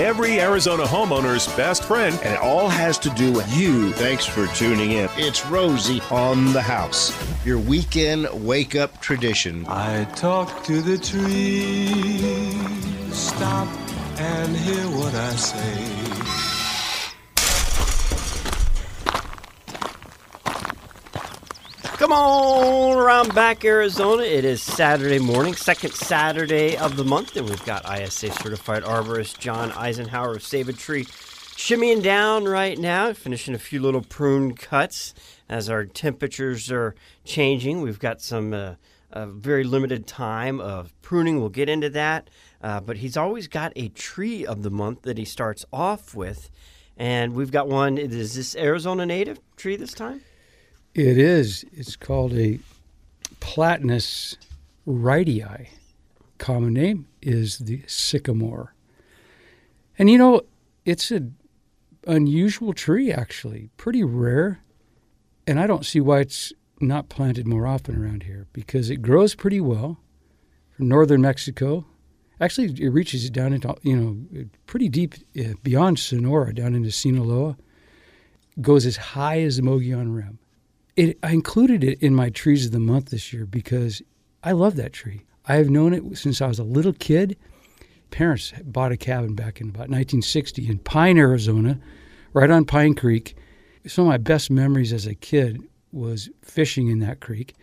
every Arizona homeowner's best friend. And it all has to do with you. Thanks for tuning in. It's Rosie on the house, your weekend wake up tradition. I talk to the trees, stop and hear what I say. On around back, Arizona. It is Saturday morning, second Saturday of the month, and we've got ISA certified arborist John Eisenhower of Save a Tree shimmying down right now, finishing a few little prune cuts as our temperatures are changing. We've got some uh, a very limited time of pruning. We'll get into that, uh, but he's always got a tree of the month that he starts off with, and we've got one. Is this Arizona native tree this time? It is. It's called a Platanus wrightii. Common name is the sycamore. And you know, it's an unusual tree actually, pretty rare. And I don't see why it's not planted more often around here because it grows pretty well from northern Mexico. Actually, it reaches down into, you know, pretty deep uh, beyond Sonora, down into Sinaloa. Goes as high as the Mogollon Rim it, I included it in my trees of the month this year because I love that tree. I have known it since I was a little kid. Parents bought a cabin back in about 1960 in Pine, Arizona, right on Pine Creek. Some of my best memories as a kid was fishing in that creek.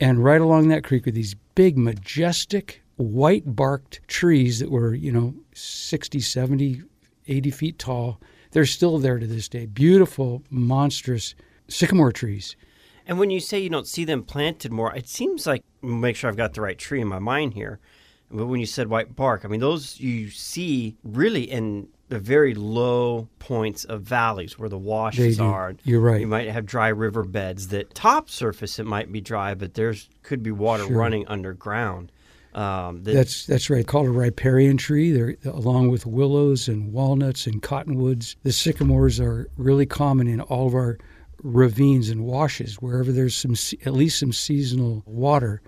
And right along that creek were these big, majestic, white barked trees that were, you know, 60, 70, 80 feet tall. They're still there to this day. Beautiful, monstrous sycamore trees. And when you say you don't see them planted more, it seems like make sure I've got the right tree in my mind here. But when you said white bark, I mean those you see really in the very low points of valleys where the washes are. You're right. You might have dry river beds that top surface it might be dry, but there's could be water Sure. running underground. Um, that- That's that's right. Called a riparian tree. They're along with willows and walnuts and cottonwoods. The sycamores are really common in all of our ravines and washes wherever there's some at least some seasonal water.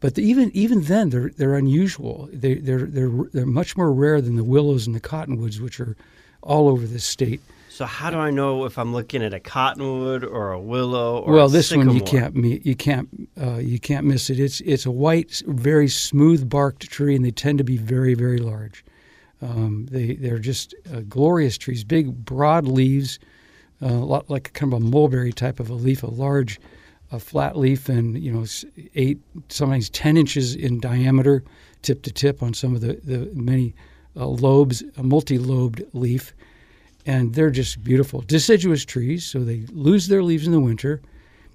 But the, even even then they're they're unusual. They they're they're they're much more rare than the willows and the cottonwoods, which are all over the state. so how do I know if I'm looking at a cottonwood or a willow or well, this one you can't you can't uh, you can't miss it. It's it's a white, very smooth barked tree, and they tend to be very very large. Um, they they're just uh, glorious trees, big broad leaves, a lot like kind of a mulberry type of a leaf, a large, a flat leaf, and you know eight sometimes ten inches in diameter, tip to tip on some of the the many uh, lobes, a multi-lobed leaf. And they're just beautiful. Deciduous trees so they lose their leaves in the winter.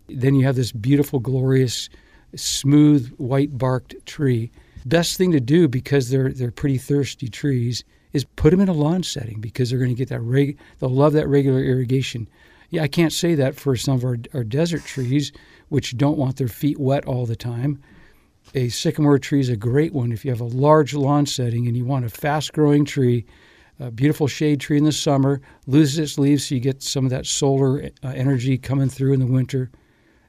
Then you have this beautiful glorious smooth white barked tree. Best thing to do because they're they're pretty thirsty trees is put them in a lawn setting because they're going to get that reg- they'll love that regular irrigation yeah i can't say that for some of our, our desert trees which don't want their feet wet all the time a sycamore tree is a great one if you have a large lawn setting and you want a fast growing tree a beautiful shade tree in the summer, loses its leaves so you get some of that solar uh, energy coming through in the winter.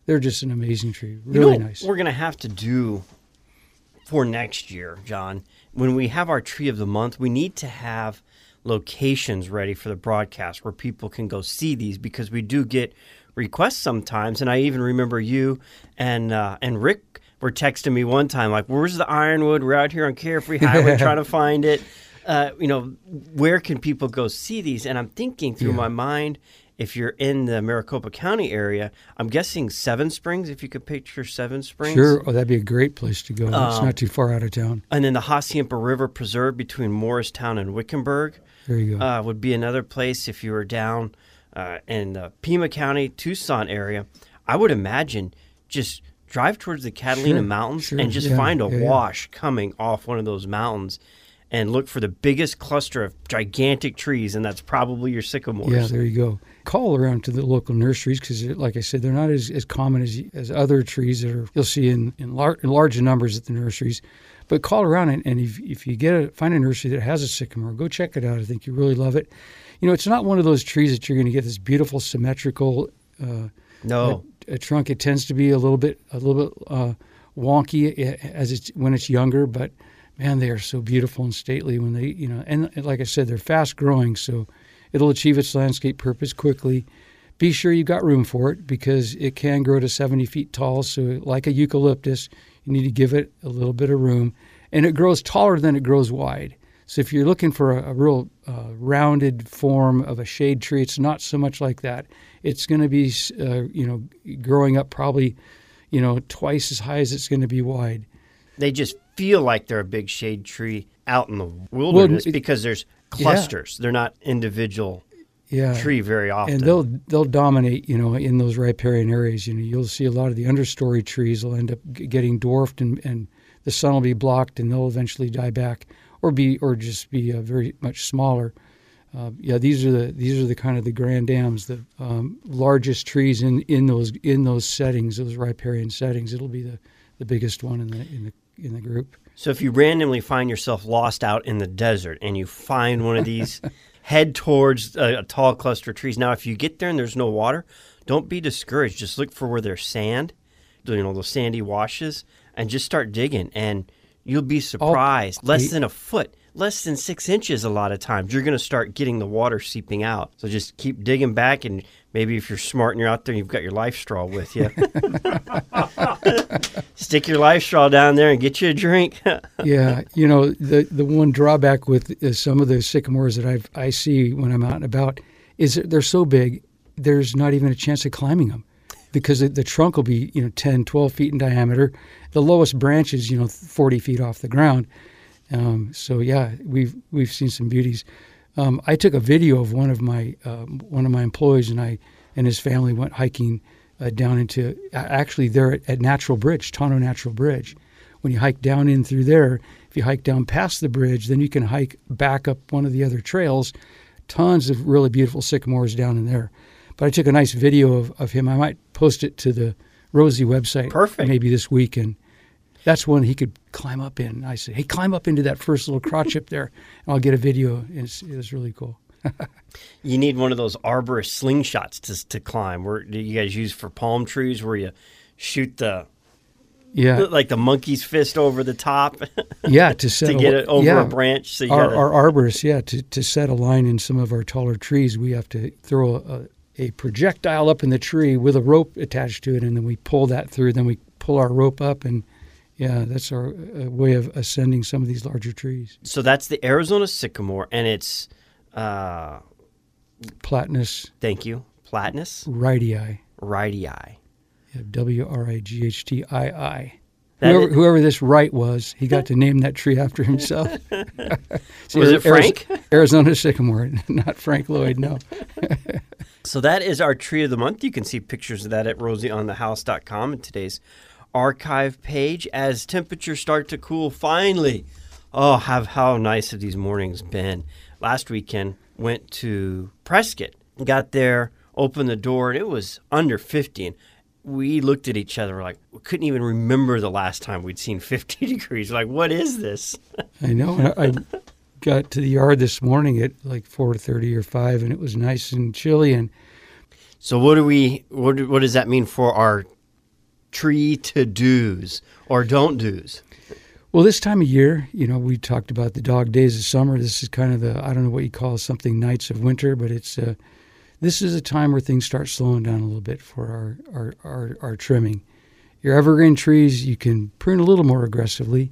They're just an amazing tree. You Really know, nice. We're going to have to do for next year, John. When we have our tree of the month, we need to have locations ready for the broadcast where people can go see these because we do get requests sometimes. And I even remember you and uh, and Rick were texting me one time like, "Where's the ironwood? We're out here on Carefree Highway trying to find it. Uh, you know, where can people go see these?" And I'm thinking through my mind. If you're in the Maricopa County area, I'm guessing Seven Springs. If you could picture Seven Springs, Sure. Oh, that'd be a great place to go. it's Um, not too far out of town. and then the Hassayampa River Preserve between Morristown and Wickenburg There you go. uh, would be another place if you were down uh, in the Pima County, Tucson area. I would imagine just drive towards the Catalina Sure, Mountains sure, and just yeah, find a yeah, yeah. wash coming off one of those mountains and look for the biggest cluster of gigantic trees, and that's probably your sycamores. Yeah, there you go. Call around to the local nurseries because, like I said, they're not as, as common as as other trees that are you'll see in in, lar- in large numbers at the nurseries. But call around and, and if, if you get a find a nursery that has a sycamore, go check it out. I think you really love it. You know, it's not one of those trees that you're going to get this beautiful symmetrical uh, no, a trunk. It tends to be a little bit a little bit uh, wonky as it's when it's younger, but man, they are so beautiful and stately when they, you know, and like I said, they're fast growing, so it'll achieve its landscape purpose quickly. Be sure you've got room for it because it can grow to 70 feet tall. So, like a eucalyptus, you need to give it a little bit of room, and it grows taller than it grows wide. So, if you're looking for a, a real uh, rounded form of a shade tree, it's not so much like that. It's going to be, uh, you know, growing up probably, you know, twice as high as it's going to be wide. They just feel like they're a big shade tree out in the wilderness it- because there's clusters. They're not individual Yeah, tree very often. and they'll they'll dominate you know in those riparian areas. You know you'll see a lot of the understory trees will end up g- getting dwarfed and, and the sun will be blocked and they'll eventually die back or be or just be uh, very much smaller. Uh, yeah these are the these are the kind of the grand dams the um, largest trees in in those in those settings those riparian settings. It'll be the the biggest one in the in the in the group So if you randomly find yourself lost out in the desert and you find one of these, head towards a, a tall cluster of trees. Now, if you get there and there's no water, don't be discouraged. Just look for where there's sand, you know, those sandy washes, and just start digging. And you'll be oh, surprised. Less than a foot, less than six inches a lot of times, you're going to start getting the water seeping out. So just keep digging back and maybe if you're smart and you're out there, you've got your life straw with you. Stick your life straw down there and get you a drink. yeah, you know the the one drawback with uh, some of the sycamores that I I see when I'm out and about is that they're so big, there's not even a chance of climbing them because the, the trunk will be you know 10, 12 feet in diameter. The lowest branch is you know 40 feet off the ground. Um, so yeah, we've we've seen some beauties. Um, I took a video of one of my um, one of my employees and I and his family went hiking uh, down into actually there at, at Natural Bridge, Tonto Natural Bridge. When you hike down in through there, if you hike down past the bridge, then you can hike back up one of the other trails. Tons of really beautiful sycamores down in there. But I took a nice video of, of him. I might post it to the Rosie website Perfect. maybe this week and that's one he could climb up in. I said, "Hey, climb up into that first little crotch up there, and I'll get a video." It's, it was really cool. You need one of those arborist slingshots to, to climb. Where do you guys use for palm trees, where you shoot the Yeah, like the monkey's fist over the top yeah, to set to get it over yeah. a branch. So you Our, gotta, our arborists, yeah, to, to set a line in some of our taller trees, we have to throw a, a projectile up in the tree with a rope attached to it, and then we pull that through. Then we pull our rope up, and yeah, that's our uh, way of ascending some of these larger trees. so that's the Arizona sycamore, and it's uh, Platanus thank you, Platanus wrightii, wrightii. W R I G H T I I. Whoever, is- whoever this Wright was, he got to name that tree after himself. See, Was it Frank? Arizona sycamore, not Frank Lloyd. No. So that is our tree of the month. You can see pictures of that at rosieonthehouse.com in today's archive page as temperatures start to cool finally. Oh, have how nice have these mornings been. Last weekend went to Prescott. Got there, opened the door and it was under 50 and we looked at each other like we couldn't even remember the last time we'd seen 50 degrees. Like what is this? I know. I, I got to the yard this morning at like 4:30 or 5 and it was nice and chilly and So what do we what what does that mean for our tree to do's or don't do's? well this time of year, you know, we talked about the dog days of summer. This is kind of the I don't know what you call something nights of winter, but it's uh, this is a time where things start slowing down a little bit for our our, our, our trimming. Your evergreen trees you can prune a little more aggressively,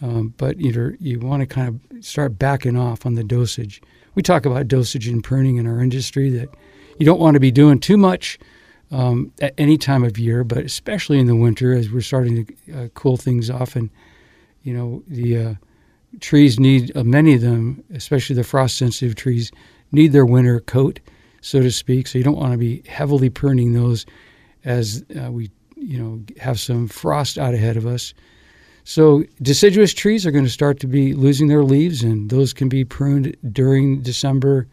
um, but you you want to kind of start backing off on the dosage. We talk about dosage and pruning in our industry that you don't want to be doing too much um, at any time of year, but especially in the winter as we're starting to uh, cool things off. And you know, the uh, trees need uh, many of them, especially the frost-sensitive trees, need their winter coat, so to speak. So you don't want to be heavily pruning those as uh, we, you know, have some frost out ahead of us. So deciduous trees are going to start to be losing their leaves, and those can be pruned during December,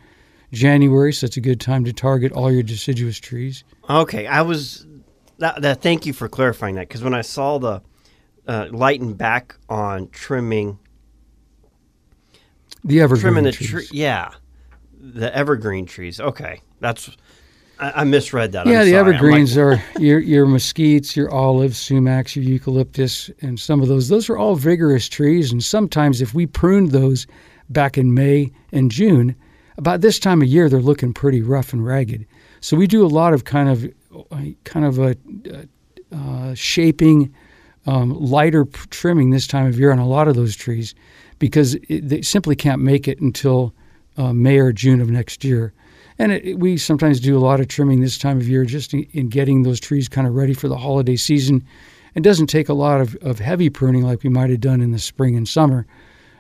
January. So it's a good time to target all your deciduous trees. Okay, I was that, that thank you for clarifying that because when I saw the uh, lighten back on trimming The evergreen trimming the trees. tree, yeah, the evergreen trees. Okay, that's I, I misread that. Yeah, I'm the sorry. Evergreens like, are your your mesquites, your olives, sumacs, your eucalyptus, and some of those. Those are all vigorous trees, and sometimes if we pruned those back in May and June, about this time of year they're looking pretty rough and ragged. So we do a lot of kind of kind of a uh, shaping, um, lighter trimming this time of year on a lot of those trees, because it, they simply can't make it until uh, May or June of next year. And it, it- we sometimes do a lot of trimming this time of year just in, in getting those trees kind of ready for the holiday season. It doesn't take a lot of, of heavy pruning like we might have done in the spring and summer,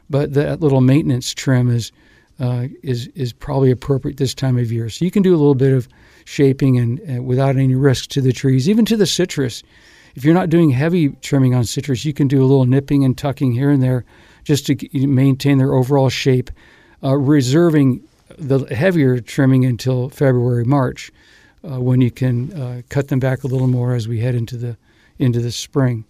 but that little maintenance trim is uh, is is probably appropriate this time of year. So you can do a little bit of shaping and, and without any risk to the trees, even to the citrus. If you're not doing heavy trimming on citrus, you can do a little nipping and tucking here and there just to maintain their overall shape, uh, reserving the heavier trimming until February, March, uh, when you can uh, cut them back a little more as we head into the into the spring.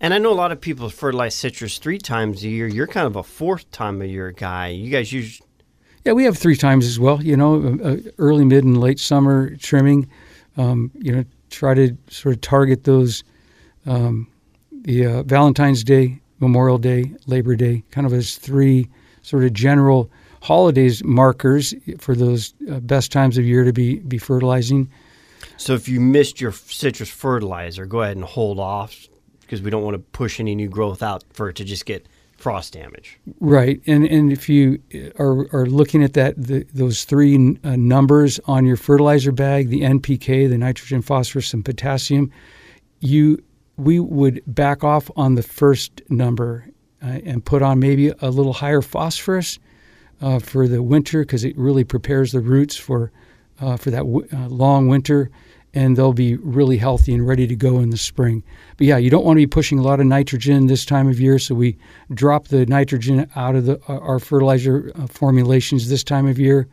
And I know a lot of people fertilize citrus three times a year. You're kind of a fourth time a year guy. You guys use Yeah, we have three times as well. You know, uh, uh, early, mid, and late summer trimming. Um, you know, try to sort of target those um, the uh, Valentine's Day, Memorial Day, Labor Day, kind of as three sort of general holidays markers for those uh, best times of year to be be fertilizing. So if you missed your citrus fertilizer, go ahead and hold off because we don't want to push any new growth out for it to just get frost damage. Right, and and if you are are looking at that the, those three uh, numbers on your fertilizer bag, the NPK, the nitrogen, phosphorus, and potassium, you we would back off on the first number uh, and put on maybe a little higher phosphorus uh, for the winter because it really prepares the roots for uh, for that w- uh, long winter, and they'll be really healthy and ready to go in the spring. But yeah, you don't want to be pushing a lot of nitrogen this time of year, so we drop the nitrogen out of the uh, our fertilizer uh, formulations this time of year,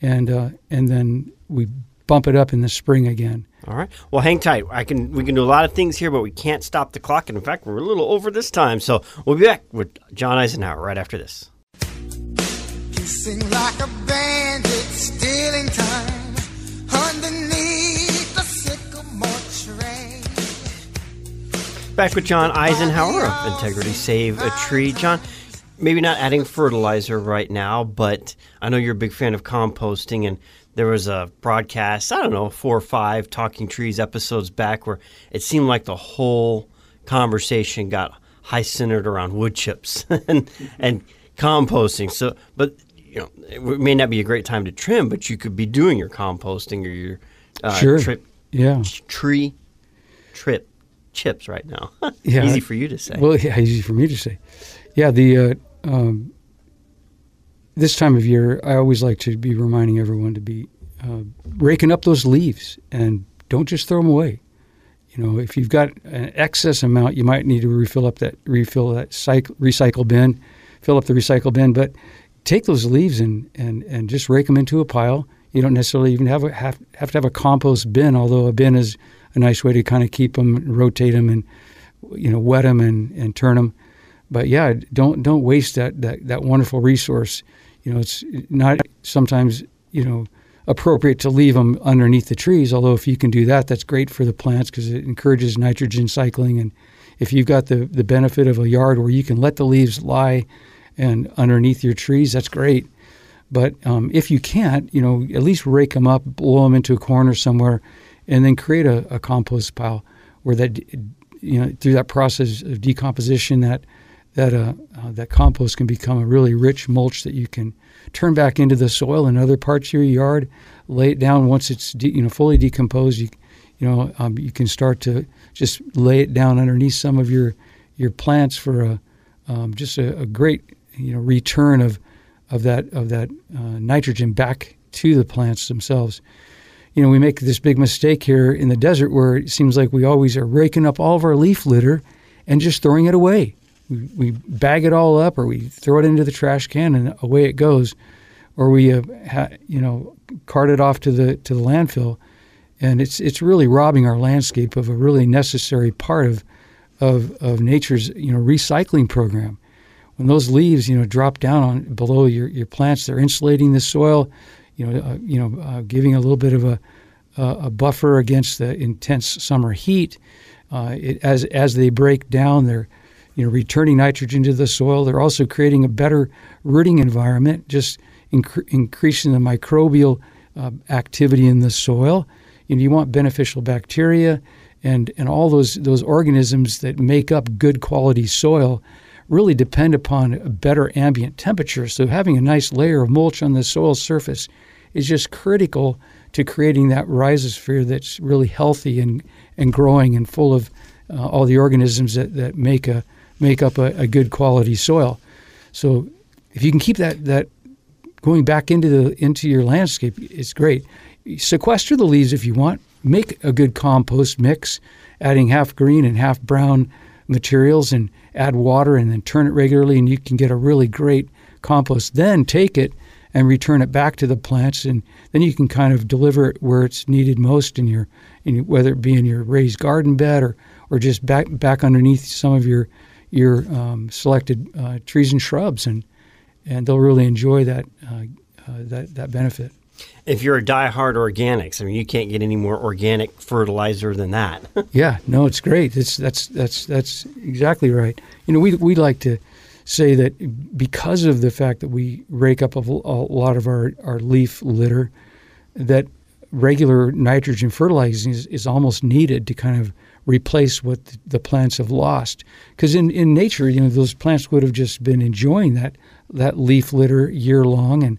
and uh, and then we bump it up in the spring again. All right. Well, hang tight. I can. We can do a lot of things here, but we can't stop the clock. And in fact, we're a little over this time. So we'll be back with John Eisenhower right after this. You sing like a bandit, stealing time Back with John Eisenhower of Integrity Save a Tree. John, maybe not adding fertilizer right now, but I know you're a big fan of composting, and there was a broadcast, I don't know, four or five Talking Trees episodes back where it seemed like the whole conversation got high centered around wood chips and, and composting. So, but you know, it may not be a great time to trim, but you could be doing your composting or your uh, Sure. trip Yeah. tree trip chips right now. Yeah. Easy for you to say. Well, yeah, easy for me to say. Yeah, the uh, um, this time of year, I always like to be reminding everyone to be uh, raking up those leaves and don't just throw them away. You know, if you've got an excess amount, you might need to refill up that refill that cycle, recycle bin, fill up the recycle bin. But take those leaves and, and, and just rake them into a pile. You don't necessarily even have a, have have to have a compost bin, although a bin is a nice way to kind of keep them, rotate them, and you know wet them and, and turn them. But yeah, don't don't waste that, that that wonderful resource. You know, it's not sometimes you know appropriate to leave them underneath the trees. Although if you can do that, that's great for the plants because it encourages nitrogen cycling. And if you've got the the benefit of a yard where you can let the leaves lie and underneath your trees, that's great. But um, if you can't, you know, at least rake them up, blow them into a corner somewhere, and then create a, a compost pile where that, you know, through that process of decomposition, that that uh, uh, that compost can become a really rich mulch that you can turn back into the soil in other parts of your yard. Lay it down once it's de- you know fully decomposed. You you know um, you can start to just lay it down underneath some of your your plants for a um, just a, a great you know return of of that of that uh, nitrogen back to the plants themselves. You know, we make this big mistake here in the desert where it seems like we always are raking up all of our leaf litter and just throwing it away. We, we bag it all up, or we throw it into the trash can, and away it goes, or we uh, ha, you know cart it off to the to the landfill, and it's it's really robbing our landscape of a really necessary part of of of nature's you know recycling program. When those leaves, you know, drop down on below your, your plants, they're insulating the soil, you know, uh, you know, uh, giving a little bit of a a buffer against the intense summer heat. Uh, it, as as they break down, they're you know returning nitrogen to the soil. They're also creating a better rooting environment, just inc- increasing the microbial uh, activity in the soil. You know, you want beneficial bacteria and and all those those organisms that make up good quality soil really depend upon a better ambient temperature. So having a nice layer of mulch on the soil surface is just critical to creating that rhizosphere that's really healthy and, and growing and full of uh, all the organisms that, that make a make up a, a, good quality soil. So if you can keep that that going back into the into your landscape, it's great. Sequester the leaves if you want. Make a good compost mix, adding half green and half brown materials and add water and then turn it regularly and you can get a really great compost. Then take it and return it back to the plants, and then you can kind of deliver it where it's needed most in your, in, whether it be in your raised garden bed or, or just back back underneath some of your your um, selected uh, trees and shrubs, and and they'll really enjoy that uh, uh, that that benefit. If you're a die-hard organics, I mean, you can't get any more organic fertilizer than that. yeah, no, it's great. It's that's that's that's exactly right. You know, we we like to say that because of the fact that we rake up a, a lot of our, our leaf litter, that regular nitrogen fertilizing is, is almost needed to kind of replace what the plants have lost. Because in, in nature, you know, those plants would have just been enjoying that that leaf litter year long, and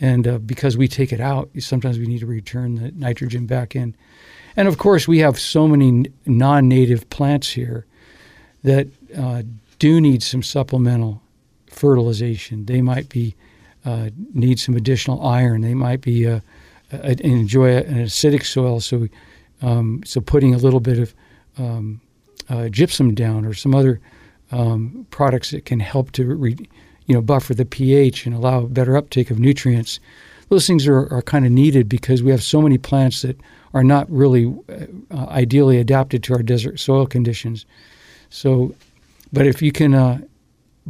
and uh, because we take it out, sometimes we need to return the nitrogen back in. And of course, we have so many non-native plants here that uh, do need some supplemental fertilization. They might be uh, need some additional iron. They might be uh, enjoy an acidic soil. So, um, so putting a little bit of um, uh, gypsum down or some other um, products that can help to re, you know buffer the pH and allow better uptake of nutrients. Those things are, are kind of needed because we have so many plants that are not really uh, ideally adapted to our desert soil conditions. So but if you can uh,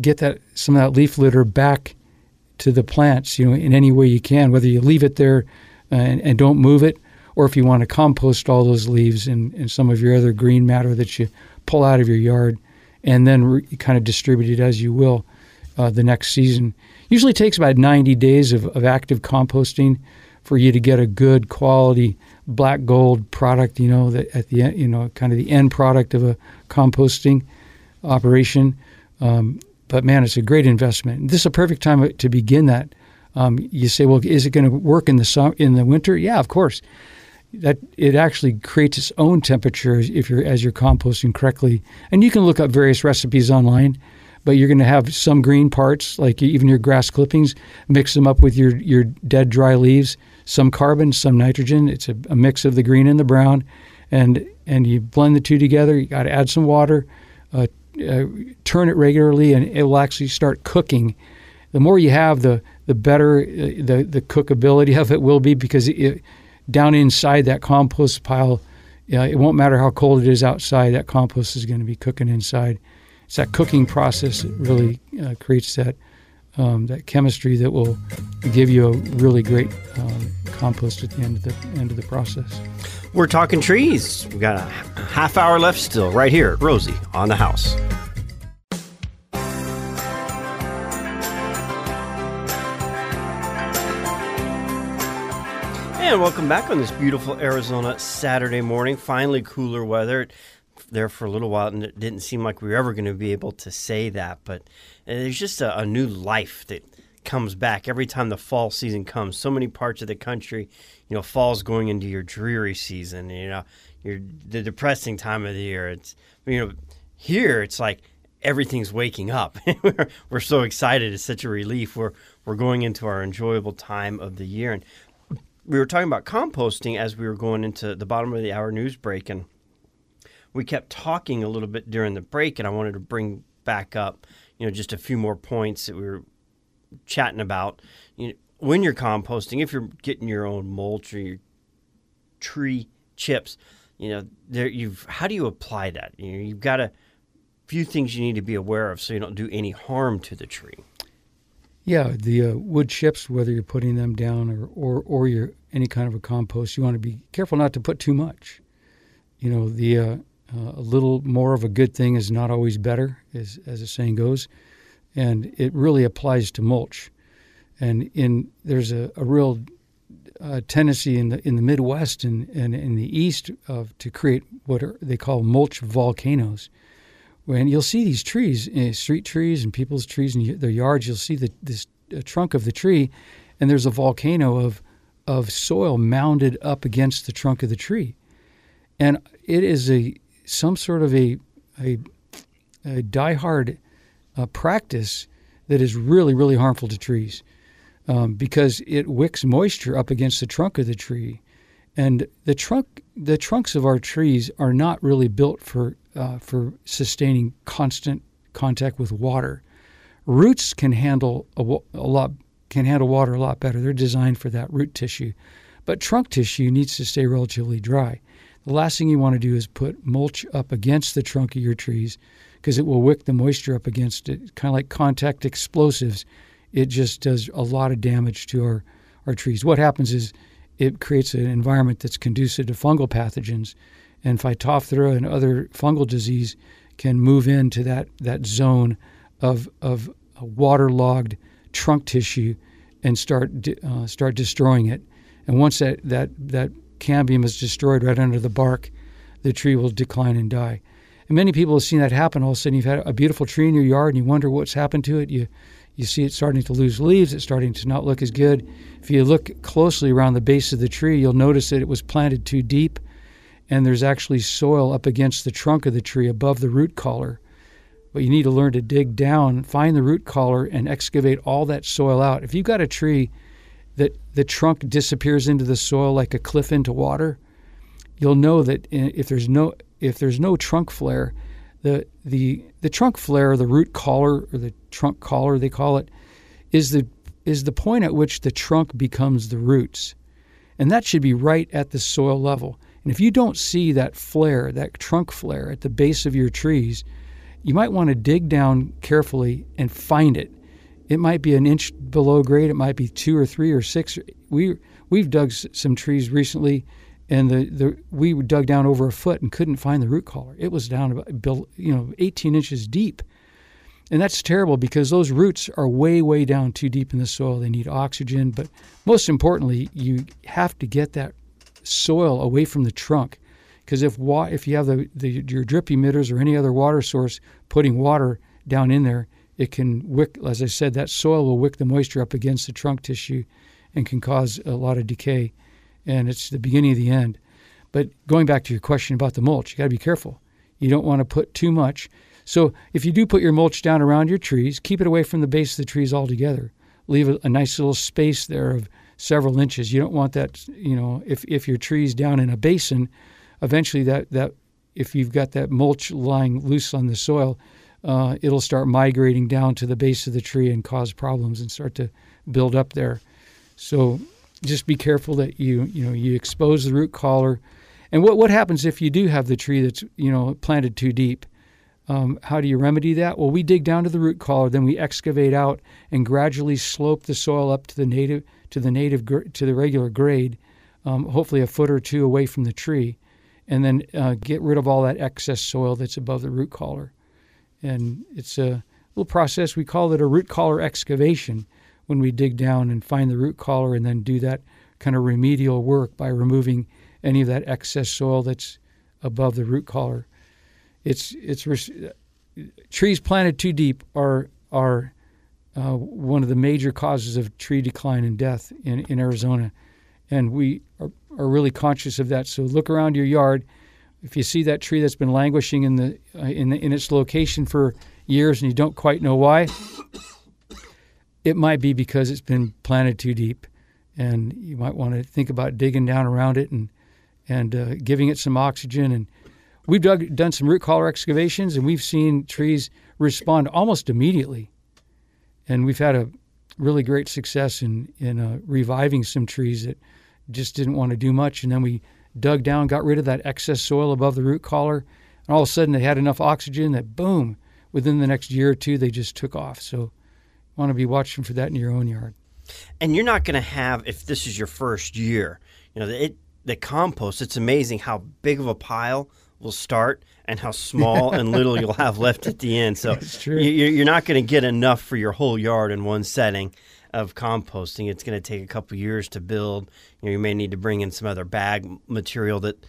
get that some of that leaf litter back to the plants, you know, in any way you can, whether you leave it there uh, and, and, don't move it, or if you want to compost all those leaves and, and some of your other green matter that you pull out of your yard, and then re- kind of distribute it as you will uh, the next season. Usually takes about 90 days of, of active composting for you to get a good quality black gold product. You know that at the end, you know, kind of the end product of a composting operation. Um, but man, it's a great investment. This is a perfect time to begin that. Um, you say, well, is it going to work in the summer, in the winter? Yeah, of course. That it actually creates its own temperature if you're as you're composting correctly, and you can look up various recipes online. But you're going to have some green parts, like even your grass clippings, mix them up with your your dead dry leaves, some carbon, some nitrogen. It's a, a mix of the green and the brown, and and you blend the two together. You got to add some water, uh, uh, turn it regularly, and it will actually start cooking. The more you have, the the better uh, the the cookability of it will be because it, down inside that compost pile, it won't matter how cold it is outside. That compost is going to be cooking inside. It's that cooking process that really uh, creates that um, that chemistry that will give you a really great uh, compost at the end of the end of the process. We're talking trees. We got a half hour left still, right here at Rosie on the house. And welcome back on this beautiful Arizona Saturday morning. Finally, cooler weather. There for a little while, and it didn't seem like we were ever going to be able to say that. But uh, there's just a, a new life that comes back every time the fall season comes. So many parts of the country, you know, fall's going into your dreary season. You know, your the depressing time of the year. It's you know, here it's like everything's waking up. we're, we're so excited. It's such a relief. We're we're going into our enjoyable time of the year, and we were talking about composting as we were going into the bottom of the hour news break, and we kept talking a little bit during the break, and I wanted to bring back up, you know, just a few more points that we were chatting about. You know, when you're composting, if you're getting your own mulch or your tree chips, you know, there you've how do you apply that? You know, you've got a few things you need to be aware of so you don't do any harm to the tree. Yeah, the uh, wood chips, whether you're putting them down or, or, or you're any kind of a compost, you want to be careful not to put too much. You know, the uh, uh, a little more of a good thing is not always better, as, as the saying goes. And it really applies to mulch. And in there's a, a real uh, tendency in the in the Midwest and, and in the East of to create what are, they call mulch volcanoes. When you'll see these trees, uh, street trees and people's trees in their yards, you'll see the this uh, trunk of the tree, and there's a volcano of of soil mounded up against the trunk of the tree, and it is a some sort of a a, a diehard uh, practice that is really really harmful to trees um, because it wicks moisture up against the trunk of the tree, and the trunk the trunks of our trees are not really built for uh, for sustaining constant contact with water. Roots can handle a, a lot can handle water a lot better. They're designed for that root tissue, but trunk tissue needs to stay relatively dry. The last thing you want to do is put mulch up against the trunk of your trees because it will wick the moisture up against it, kind of like contact explosives it just does a lot of damage to our, our trees. What happens is it creates an environment that's conducive to fungal pathogens, and Phytophthora and other fungal disease can move into that, that zone of, of waterlogged trunk tissue and start uh, start destroying it. And once that, that, that cambium is destroyed right under the bark, the tree will decline and die. Many people have seen that happen. All of a sudden, you've had a beautiful tree in your yard, and you wonder what's happened to it. You you see it starting to lose leaves. It's starting to not look as good. If you look closely around the base of the tree, you'll notice that it was planted too deep, and there's actually soil up against the trunk of the tree above the root collar. But you need to learn to dig down, find the root collar, and excavate all that soil out. If you've got a tree that the trunk disappears into the soil like a cliff into water, you'll know that eh, if there's no if there's no trunk flare, the the the trunk flare, the root collar or the trunk collar they call it, is the is the point at which the trunk becomes the roots, and that should be right at the soil level. And if you don't see that flare, that trunk flare at the base of your trees, you might want to dig down carefully and find it. It might be an inch below grade. It might be two or three or six. We we've dug some trees recently and the, the we dug down over a foot and couldn't find the root collar. It was down about you know 18 inches deep, and that's terrible because those roots are way way down too deep in the soil. They need oxygen, but most importantly, you have to get that soil away from the trunk because if wa- if you have the, the your drip emitters or any other water source putting water down in there, it can wick. As I said, that soil will wick the moisture up against the trunk tissue, and can cause a lot of decay and it's the beginning of the end. But going back to your question about the mulch, you got to be careful. You don't want to put too much. So if you do put your mulch down around your trees, keep it away from the base of the trees altogether. Leave a, a nice little space there of several inches. You don't want that, you know, if, if your tree's down in a basin, eventually that, that if you've got that mulch lying loose on the soil, uh, it'll start migrating down to the base of the tree and cause problems and start to build up there. So just be careful that you you know you expose the root collar. And what what happens if you do have the tree that's you know planted too deep? Um, how do you remedy that? Well, we dig down to the root collar, then we excavate out and gradually slope the soil up to the native to the native to the regular grade, um, hopefully a foot or two away from the tree, and then uh, get rid of all that excess soil that's above the root collar. And it's a little process. We call it a root collar excavation when we dig down and find the root collar and then do that kind of remedial work by removing any of that excess soil that's above the root collar. It's it's trees planted too deep are are uh, one of the major causes of tree decline and death in, in Arizona, and we are, are really conscious of that. So look around your yard. If you see that tree that's been languishing in the uh, in the, in its location for years and you don't quite know why, it might be because it's been planted too deep, and you might want to think about digging down around it and and uh, giving it some oxygen. And we've dug, done some root collar excavations, and we've seen trees respond almost immediately. And we've had a really great success in in uh, reviving some trees that just didn't want to do much, and then we dug down, got rid of that excess soil above the root collar, and all of a sudden they had enough oxygen that boom, within the next year or two they just took off. So want to be watching for that in your own yard. And you're not going to have if this is your first year. You know, it the compost. It's amazing how big of a pile will start and how small and little you'll have left at the end. So you- you're not going to get enough for your whole yard in one setting of composting. It's going to take a couple years to build. You know, you may need to bring in some other bag material that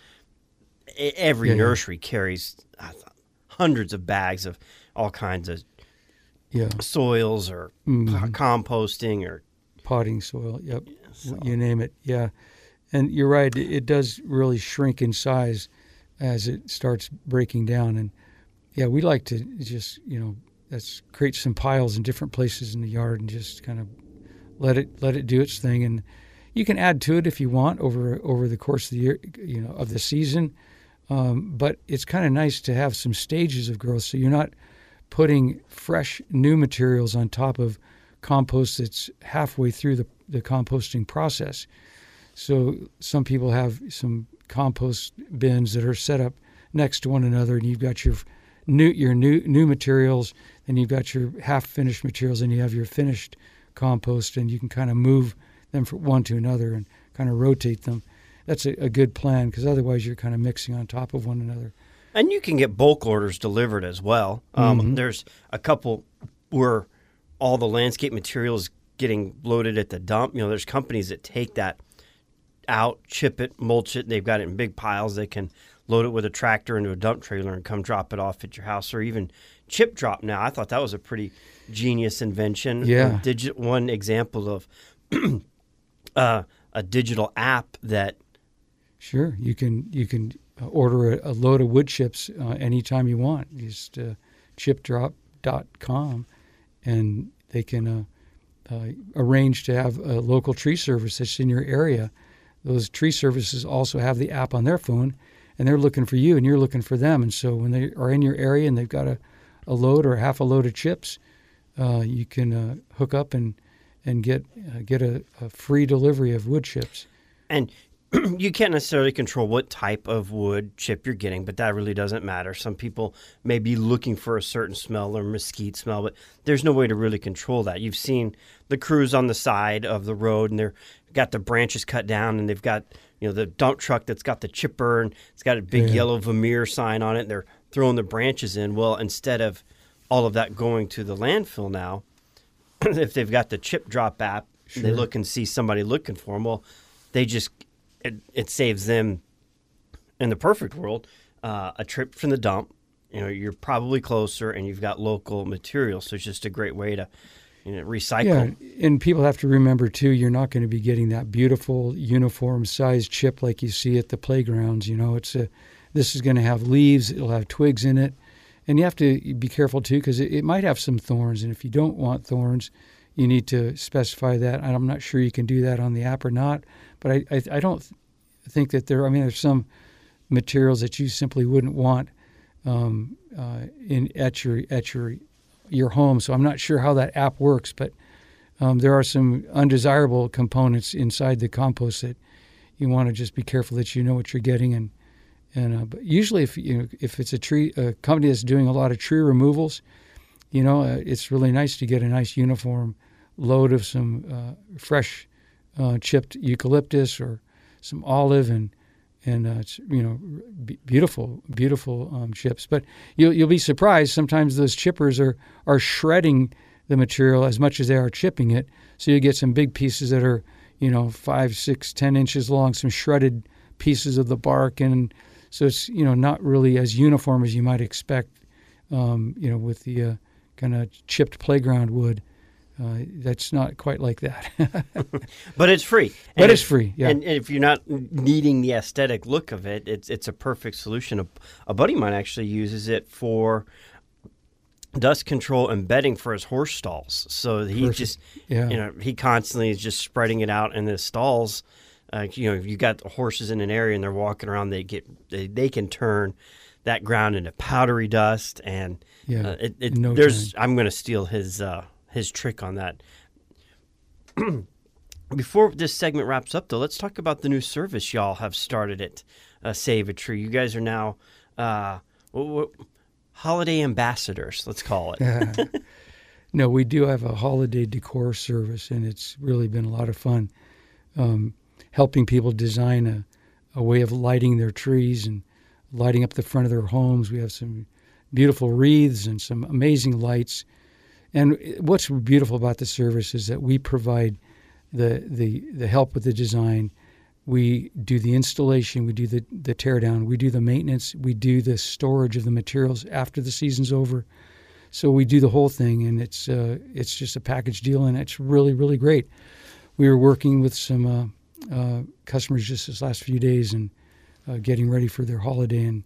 every Yeah, nursery carries hundreds of bags of all kinds of Yeah, soils or Mm-hmm. composting or potting soil. Yep, you name it. Yeah, and you're right. It, does really shrink in size as it starts breaking down. And yeah, we like to just you know let's create some piles in different places in the yard and just kind of let it let it do its thing. And you can add to it if you want over over the course of the year, you know, of the season. Um, but it's kind of nice to have some stages of growth, so you're not putting fresh new materials on top of compost that's halfway through the, the composting process. So some people have some compost bins that are set up next to one another, and you've got your new your new new materials, and you've got your half finished materials, and you have your finished compost, and you can kind of move them from one to another and kind of rotate them. That's a, a good plan because otherwise you're kind of mixing on top of one another. And you can get bulk orders delivered as well. Um, Mm-hmm. There's a couple where all the landscape material is getting loaded at the dump. You know, there's companies that take that out, chip it, mulch it. They've got it in big piles. They can load it with a tractor into a dump trailer and come drop it off at your house, or even chip drop. Now, I thought that was a pretty genius invention. Yeah. One example of uh, a digital app that Sure, you can you can order a, a load of wood chips uh, anytime you want. Just uh, chipdrop.com, and they can uh, uh, arrange to have a local tree service that's in your area. Those tree services also have the app on their phone, and they're looking for you, and you're looking for them. And so when they are in your area and they've got a, a load or half a load of chips, uh, you can uh, hook up and and get get a, a free delivery of wood chips. And you can't necessarily control what type of wood chip you're getting, but that really doesn't matter. Some people may be looking for a certain smell or mesquite smell, but there's no way to really control that. You've seen the crews on the side of the road, and they're got the branches cut down, and they've got you know the dump truck that's got the chipper, and it's got a big Yeah. yellow Vermeer sign on it. And they're throwing the branches in. Well, instead of all of that going to the landfill now, if they've got the chip drop app, they look and see somebody looking for them. Well, they just it, it saves them in the perfect world uh, a trip from the dump. You know, you're probably closer, and you've got local material, so it's just a great way to you know recycle. Yeah, and people have to remember too, you're not going to be getting that beautiful uniform sized chip like you see at the playgrounds. You know, it's a this is going to have leaves, it'll have twigs in it, and you have to be careful too because it, it might have some thorns. And if you don't want thorns, you need to specify that. I'm not sure you can do that on the app or not, but I I, I don't think that there. I mean, there's some materials that you simply wouldn't want um, uh, in at your at your your home. So I'm not sure how that app works, but um, there are some undesirable components inside the compost that you want to just be careful that you know what you're getting. And and uh, but usually, if you know, if it's a tree a company that's doing a lot of tree removals, you know, uh, it's really nice to get a nice uniform load of some uh, fresh uh, chipped eucalyptus or some olive and and uh, you know b- beautiful beautiful um, chips. But you'll you'll be surprised sometimes those chippers are are shredding the material as much as they are chipping it. So you get some big pieces that are you know five six ten inches long some shredded pieces of the bark. And so it's you know not really as uniform as you might expect um, you know with the uh, kind of chipped playground wood uh, that's not quite like that But it's free. But it's free, yeah. And if you're not needing the aesthetic look of it, it's it's a perfect solution. A, a buddy of mine actually uses it for dust control and bedding for his horse stalls. So he Perfect. just, Yeah. you know, he constantly is just spreading it out in the stalls. Uh, you know, if you got horses in an area and they're walking around, they get they, they can turn that ground into powdery dust, and Yeah, uh, it, it, no there's time. I'm going to steal his uh, his trick on that. Before this segment wraps up, though, let's talk about the new service y'all have started at uh, Save a Tree. You guys are now uh, wh- wh- holiday ambassadors, let's call it. No, we do have a holiday decor service, and it's really been a lot of fun um, helping people design a, a way of lighting their trees and lighting up the front of their homes. We have some beautiful wreaths and some amazing lights. And what's beautiful about the service is that we provide the, the, the help with the design. We do the installation, we do the, the teardown, we do the maintenance, we do the storage of the materials after the season's over. So we do the whole thing, and it's uh, it's just a package deal, and it's really really great. We were working with some uh, uh, customers just this last few days and uh, getting ready for their holiday, and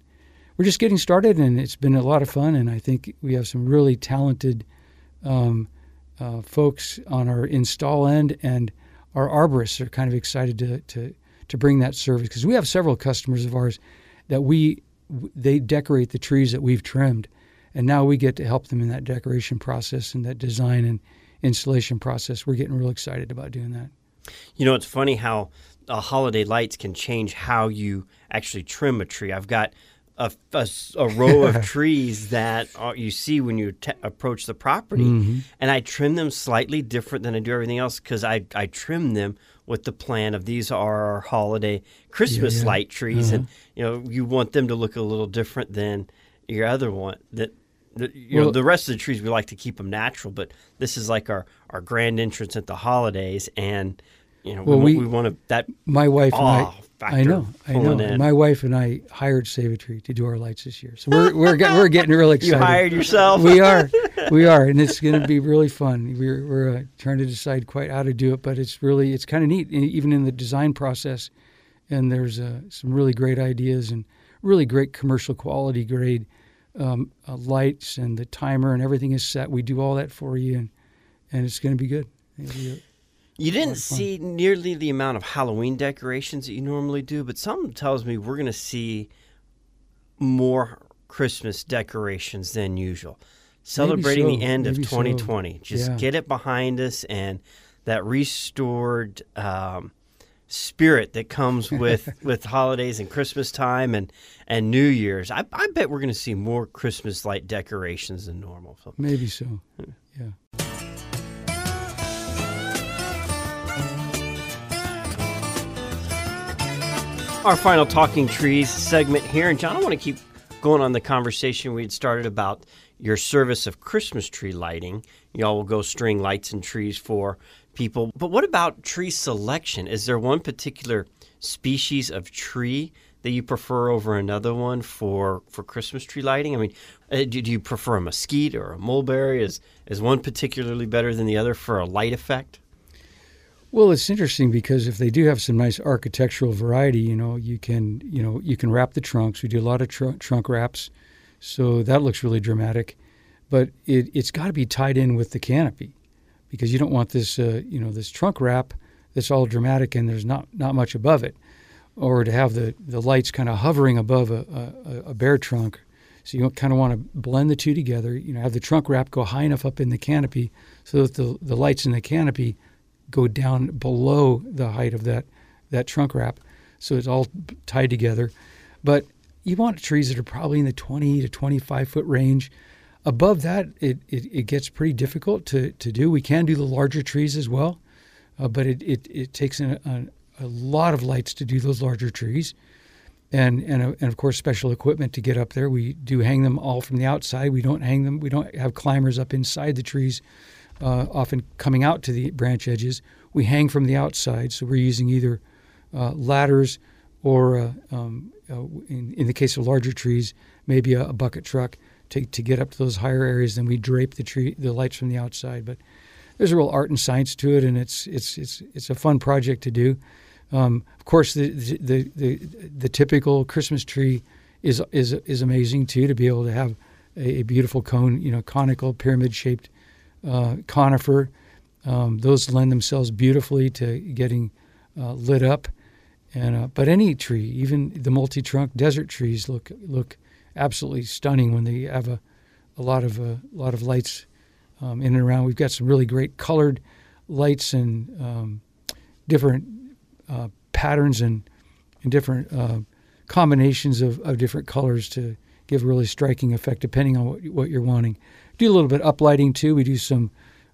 we're just getting started, and it's been a lot of fun. And I think we have some really talented um, uh, folks on our install end, and our arborists are kind of excited to to to bring that service because we have several customers of ours that we they decorate the trees that we've trimmed and now we get to help them in that decoration process and that design and installation process. We're getting real excited about doing that. You know, it's funny how uh, holiday lights can change how you actually trim a tree. I've got a, a, a row of trees that uh, you see when you te- approach the property, Mm-hmm. and I trim them slightly different than I do everything else because I, I trim them with the plan of these are our holiday Christmas yeah. Uh-huh. light trees, and you know you want them to look a little different than your other one that. The, you know the rest of the trees we like to keep them natural, but this is like our, our grand entrance at the holidays, and you know Well, we, we- we want to that My wife and I, I know, I know. in. My wife and I hired SavATree to do our lights this year, so we're we're we're getting really excited. you hired yourself. we are, we are, and it's going to be really fun. We're we're uh, trying to decide quite how to do it, but it's really it's kind of neat, even in the design process. And there's uh, some really great ideas and really great commercial quality grade um, uh, lights, and the timer and everything is set. We do all that for you, and and it's going to be good. It'll be a- You didn't of see nearly the amount of Halloween decorations that you normally do, but something tells me we're going to see more Christmas decorations than usual. Celebrating so, the end of maybe so. 2020. Just Yeah. get it behind us and that restored um, spirit that comes with, with holidays and Christmas time and, and New Year's. I, I bet we're going to see more Christmas light decorations than normal. So maybe so. Our final talking trees segment here. And john i want to keep going on the conversation we had started about your service of christmas tree lighting. Y'all will go string lights and trees for people. But what about tree selection? Is there one particular species of tree that you prefer over another one for for christmas tree lighting? I mean uh, do, do you prefer a mesquite or a mulberry? Is is one particularly better than the other for a light effect Well, it's interesting because if they do have some nice architectural variety, you know, you can, you know, you can wrap the trunks. We do a lot of tr- trunk wraps, so that looks really dramatic. But it, it's got to be tied in with the canopy, because you don't want this, uh, you know, this trunk wrap that's all dramatic and there's not not much above it, or to have the the lights kind of hovering above a, a, a bare trunk. So you kind of want to blend the two together. You know, have the trunk wrap go high enough up in the canopy so that the the lights in the canopy go down below the height of that that trunk wrap, so it's all tied together. But you want trees that are probably in the 20 to 25 foot range. Above that, it, it, it gets pretty difficult to, to do. We can do the larger trees as well, uh, but it, it, it takes an, a, a lot of lights to do those larger trees. And, and, uh, and of course, special equipment to get up there. We do hang them all from the outside. We don't hang them, we don't have climbers up inside the trees uh, often coming out to the branch edges. We hang from the outside, so we're using either uh, ladders or, uh, um, uh, in, in the case of larger trees, maybe a, a bucket truck to, to get up to those higher areas. Then we drape the tree, the lights from the outside. But there's a real art and science to it, and it's it's it's it's a fun project to do. Um, of course, the, the the the typical Christmas tree is is is amazing too to be able to have a, a beautiful cone, you know, conical pyramid shaped uh, conifer. Um, those lend themselves beautifully to getting uh, lit up. And uh, but any tree, even the multi-trunk desert trees, look look absolutely stunning when they have a, a lot of a lot of lights um, in and around. We've got some really great colored lights and um, different uh, patterns and, and different uh, combinations of, of different colors to give a really striking effect depending on what, what you're wanting. Do a little bit uplighting too. We do some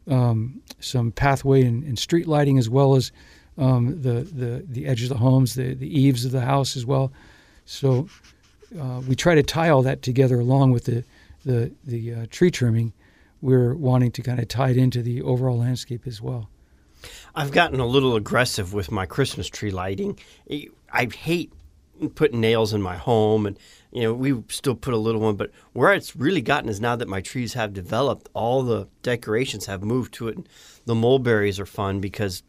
um, some pathway and, and street lighting as well as um, the the the edges of the homes, the the eaves of the house as well. So uh, we try to tie all that together along with the the the uh, tree trimming. We're wanting to kind of tie it into the overall landscape as well. I've gotten a little aggressive with my Christmas tree lighting. I hate putting nails in my home, and you know we still put a little one. But where it's really gotten is now that my trees have developed, all the decorations have moved to it. The mulberries are fun because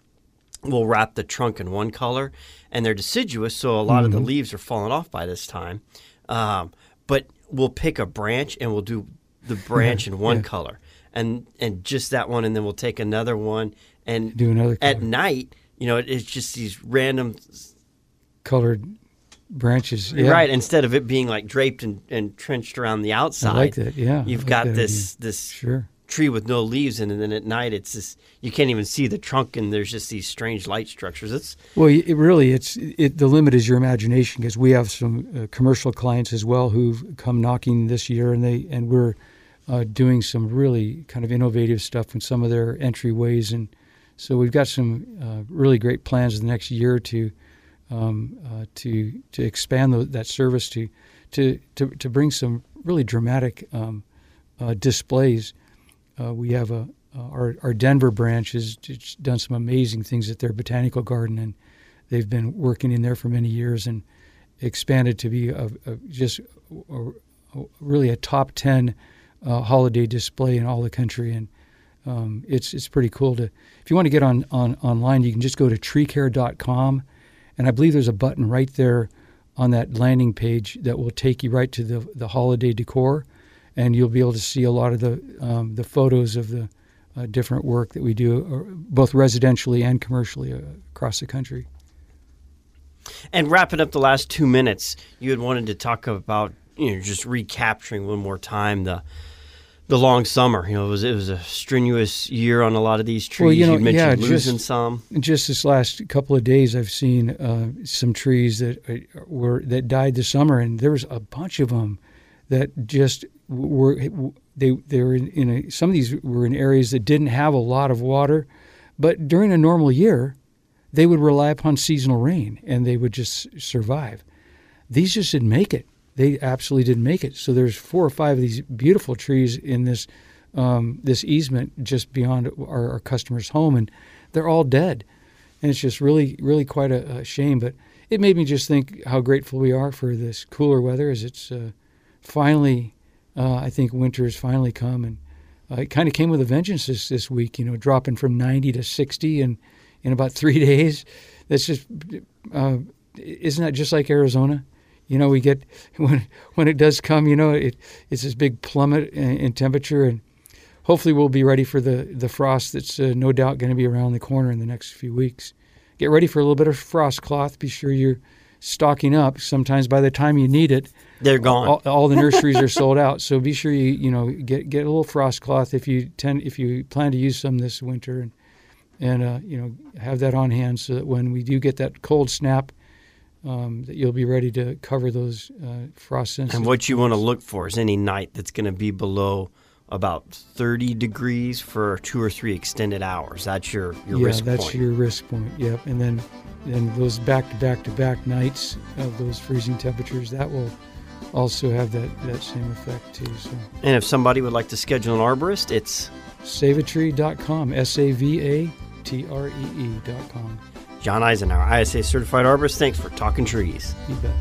we'll wrap the trunk in one color, and they're deciduous, so a lot mm-hmm. of the mm-hmm. leaves are falling off by this time. Um, but we'll pick a branch and we'll do the branch in one yeah. color, and and just that one, and then we'll take another one and do another color. at night. You know, it's just these random colored branches. Yeah. Right. Instead of it being like draped and, and trenched around the outside. I like that. Yeah. You've like got this idea. this sure. tree with no leaves in and then at night it's just you can't even see the trunk, and there's just these strange light structures. It's well, it really it's it, the limit is your imagination because we have some uh, commercial clients as well who've come knocking this year, and they and we're uh, doing some really kind of innovative stuff in some of their entryways, and so we've got some uh, really great plans the next year to um, uh, to to expand the, that service to, to to to bring some really dramatic um, uh, displays. Uh, we have a uh, our our Denver branch has done some amazing things at their botanical garden, and they've been working in there for many years and expanded to be a, a just a, a, really a top ten uh, holiday display in all the country and. Um, it's it's pretty cool to if you want to get on, on online you can just go to treecare.com and I believe there's a button right there on that landing page that will take you right to the, the holiday decor, and you'll be able to see a lot of the um, the photos of the uh, different work that we do, uh, both residentially and commercially uh, across the country. And wrapping up the last two minutes, you had wanted to talk about you know just recapturing one more time the the long summer. You know, it was it was a strenuous year on a lot of these trees. Well, you, know, you mentioned yeah, losing just, some. Just this last couple of days, I've seen uh, some trees that uh, were that died this summer, and there was a bunch of them that just were they they were in, in a, some of these were in areas that didn't have a lot of water, but during a normal year, they would rely upon seasonal rain and they would just survive. These just didn't make it they absolutely didn't make it. So there's four or five of these beautiful trees in this um, this easement just beyond our, our, customer's home, and they're all dead. And it's just really, really quite a, a, shame. But it made me just think how grateful we are for this cooler weather, as it's uh, finally, uh, I think winter has finally come, and uh, it kind of came with a vengeance this, this week. You know, dropping from 90 to 60 in in about three days. That's just uh, isn't that just like Arizona? You know, we get when when it does come, you know, it it's this big plummet in, in temperature, and hopefully we'll be ready for the the frost that's uh, no doubt going to be around the corner in the next few weeks. Get ready for a little bit of frost cloth. Be sure you're stocking up. Sometimes by the time you need it, they're gone. All, all the nurseries are sold out. So be sure you you know get get a little frost cloth if you tend if you plan to use some this winter and and uh, you know have that on hand so that when we do get that cold snap um, that you'll be ready to cover those uh, frost sensitive. And what you want to look for is any night that's going to be below about 30 degrees for two or three extended hours. That's your, your risk point. yeah, risk that's point. your risk point. Yep. And then then those back to back to back nights of those freezing temperatures, that will also have that, that same effect too. So. And if somebody would like to schedule an arborist, it's savatree.com, S A V A T R E E.com. John Eisenhower, ISA certified arborist. Thanks for talking trees. You bet.